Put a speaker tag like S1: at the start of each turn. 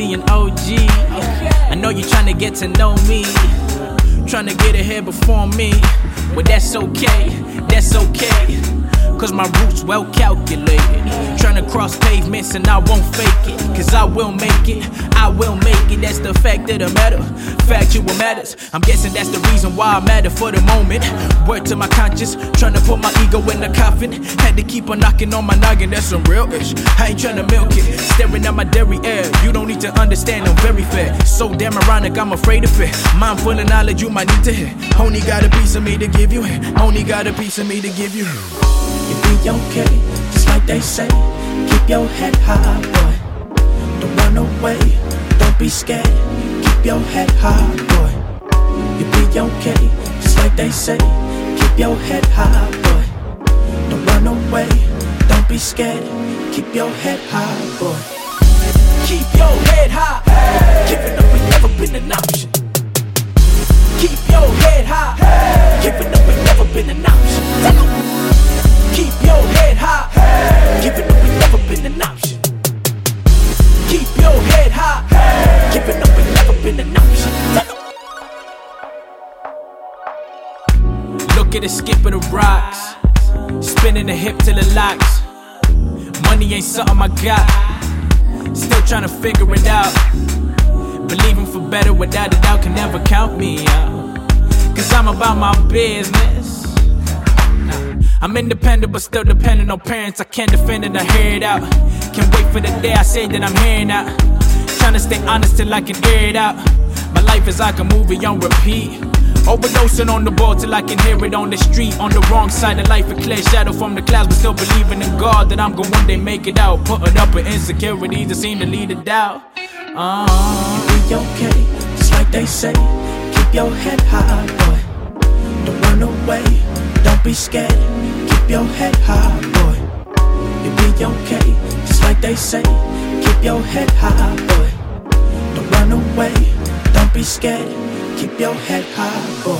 S1: be an OG. I know you're trying to get to know me, trying to get ahead before me. Well, that's okay, that's okay. Cause my roots well calculated. Trying to cross pavements and I won't fake it. Cause I will make it, That's the fact of the matter. Factual matters. I'm guessing that's the reason why I matter for the moment. Word to my conscience, trying to put my ego in the coffin. Had to keep on knocking on my noggin, that's some real ish. I ain't trying to milk it. Staring at my dairy air. You don't need to understand, I'm very fair. So damn ironic, I'm afraid of it. Mind full of knowledge, you might need to hear. Only got a piece of me to give you. Only got a piece of me to give you.
S2: You'll be okay, just like they say. Keep your head high, boy. Be scared. Keep your head high, boy. You'll be okay, just like they say. Keep your head high, boy. Don't run away, don't be scared. Keep your head high, boy. Keep your head high.
S1: At the skip of the rocks. Spinning the hip till it locks. Money ain't something I got. Still trying to figure it out. Believing for better without a doubt can never count me out. Cause I'm about my business. I'm independent but still dependent on parents. I can't defend it, I hear it out. Can't wait for the day I say that I'm hearing out. Trying to stay honest till I can hear it out. My life is like a movie on repeat. Overdosing on the ball till I can hear it on the street. On the wrong side of life, a clear shadow from the clouds, but still believing in God that I'm gonna one day make it out. Putting up with insecurities that seem to lead to doubt. Uh,
S2: Be okay, just like they say. Keep your head high, boy. Don't run away, don't be scared. Keep your head high, boy. You'll be okay, just like they say. Keep your head high, boy. Don't run away, don't be scared. Keep your head high, boy.